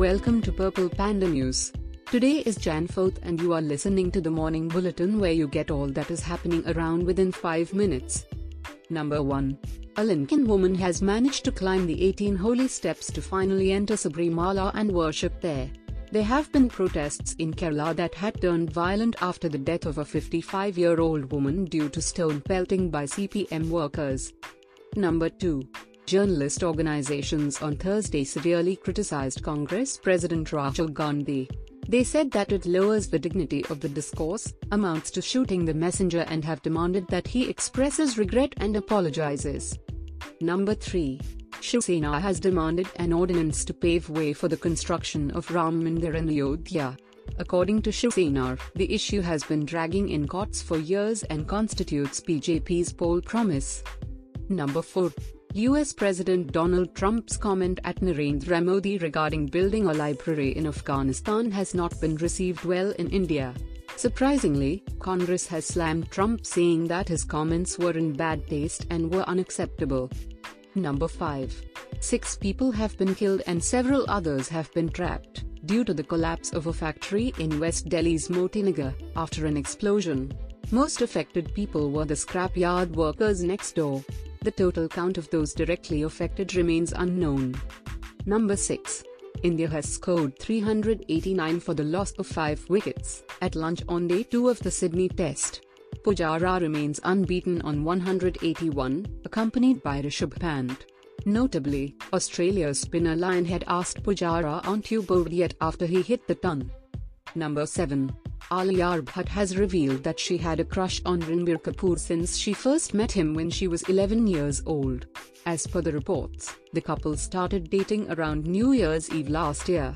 Welcome to Purple Panda News. Today is Jan 4th and you are listening to the morning bulletin where you get all that is happening around within 5 minutes. Number 1. A Lankan woman has managed to climb the 18 holy steps to finally enter Sabarimala and worship there. There have been protests in Kerala that had turned violent after the death of a 55 year old woman due to stone pelting by CPM workers. Number 2. Journalist organizations on Thursday severely criticized Congress President Rahul Gandhi. They said that it lowers the dignity of the discourse, amounts to shooting the messenger, and have demanded that he expresses regret and apologizes. Number 3. Shiv Sena has demanded an ordinance to pave way for the construction of Ram Mandir in Ayodhya. According to Shiv Sena, the issue has been dragging in courts for years and constitutes BJP's poll promise. Number 4. US President Donald Trump's comment at Narendra Modi regarding building a library in Afghanistan has not been received well in India. Surprisingly, Congress has slammed Trump saying that his comments were in bad taste and were unacceptable. Number 5. Six people have been killed and several others have been trapped due to the collapse of a factory in West Delhi's Motinagar after an explosion. Most affected people were the scrapyard workers next door. The total count of those directly affected remains unknown. Number 6. India has scored 389 for the loss of 5 wickets at lunch on day 2 of the Sydney Test. Pujara remains unbeaten on 181, accompanied by Rishabh Pant. Notably, Australia's spinner Lyon had asked Pujara on tube yet after he hit the ton. Number 7. Alia Bhatt has revealed that she had a crush on Ranbir Kapoor since she first met him when she was 11 years old. As per the reports, the couple started dating around New Year's Eve last year.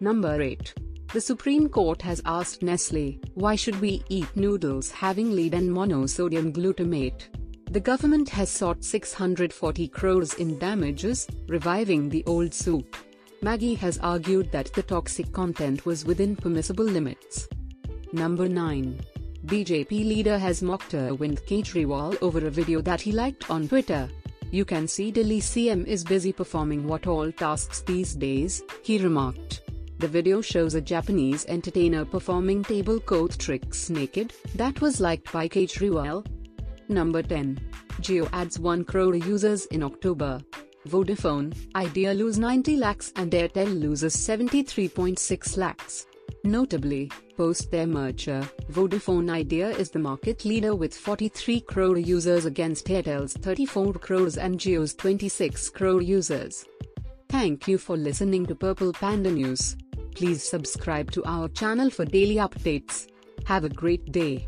Number 8. The Supreme Court has asked Nestle, why should we eat noodles having lead and monosodium glutamate? The government has sought 640 crores in damages, reviving the old suit. Maggi has argued that the toxic content was within permissible limits. Number 9. BJP leader has mocked Arvind Kejriwal over a video that he liked on Twitter. You can see Delhi CM is busy performing what all tasks these days, he remarked. The video shows a Japanese entertainer performing table coat tricks naked, that was liked by Kejriwal. Number 10. Jio adds 1 crore users in October. Vodafone, Idea lose 90 lakhs and Airtel loses 73.6 lakhs. Notably, post their merger, Vodafone Idea is the market leader with 43 crore users against Airtel's 34 crores and Jio's 26 crore users. Thank you for listening to Purple Panda News. Please subscribe to our channel for daily updates. Have a great day.